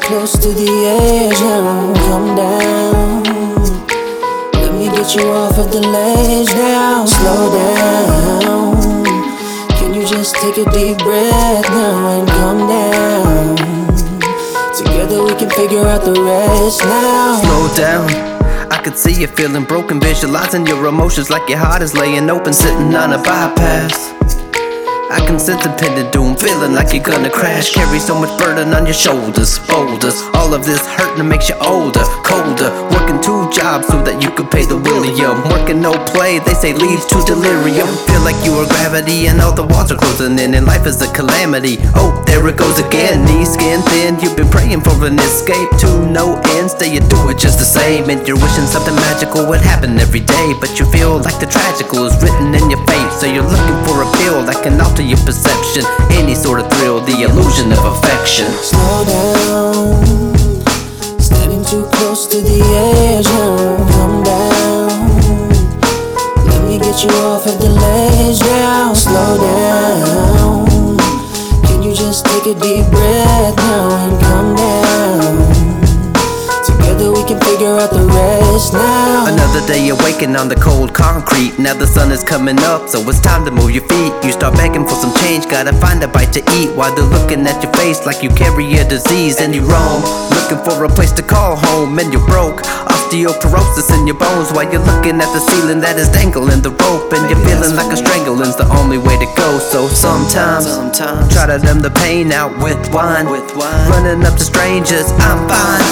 close to the edge now. Come down. Let me get you off of the ledge now. Slow down. Can you just take a deep breath now and come down? Together we can figure out the rest now. Slow down. I could see you feeling broken, visualizing your emotions like your heart is laying open, sitting on a bypass. I can sense impending doom, feeling like you're gonna crash. Carry so much burden on your shoulders, boulders. All of this hurting makes you older, colder. Working two jobs so that you could pay the William. Working no play, they say leads to delirium. Feel like you are gravity and all the walls are closing in, and life is a calamity. Oh, there it goes again. Knee skin thin, you've been praying for an escape to no end. Stay you do it just the same, and you're wishing something magical would happen every day. But you feel like the tragical is written in your fate, so you're looking can alter your perception. Any sort of thrill, the illusion of affection. Slow down. Standing too close to the edge now. Come down. Let me get you off of the ledge now. Slow down. Can you just take a deep breath now and come down? Can figure out the rest now. Another day awakened on the cold concrete. Now the sun is coming up, so it's time to move your feet. You start begging for some change, gotta find a bite to eat. While they're looking at your face like you carry a disease and you roam. Looking for a place to call home, and you're broke. Osteoporosis in your bones while you're looking at the ceiling that is dangling the rope. And you're feeling like a strangling's the only way to go. So sometimes, Sometimes. try to numb the pain out with wine. With wine. Running up to strangers, I'm fine.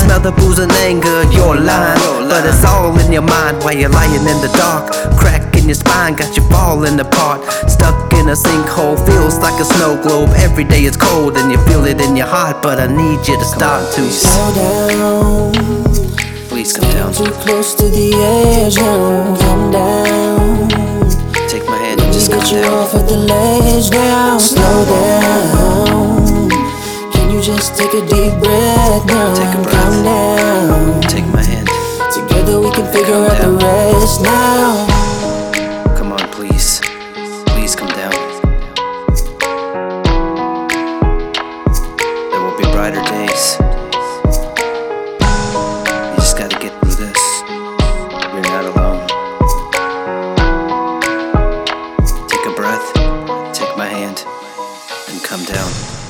Smell the booze and anger, you're lying. But it's all in your mind while you're lying in the dark. Crack in your spine, got you falling apart. Stuck in a sinkhole, feels like a snow globe. Every day it's cold and you feel it in your heart. But I need you to start to. Slow down. Please come down. Too close to the edge now. Come down. Take my hand and just come down. off of the ledge now. Slow down. Can you just take a deep breath now Take a breath. calm down? Take my hand. Together we can figure out the rest now. Come on, please. Please come down. There will be brighter days. Come down.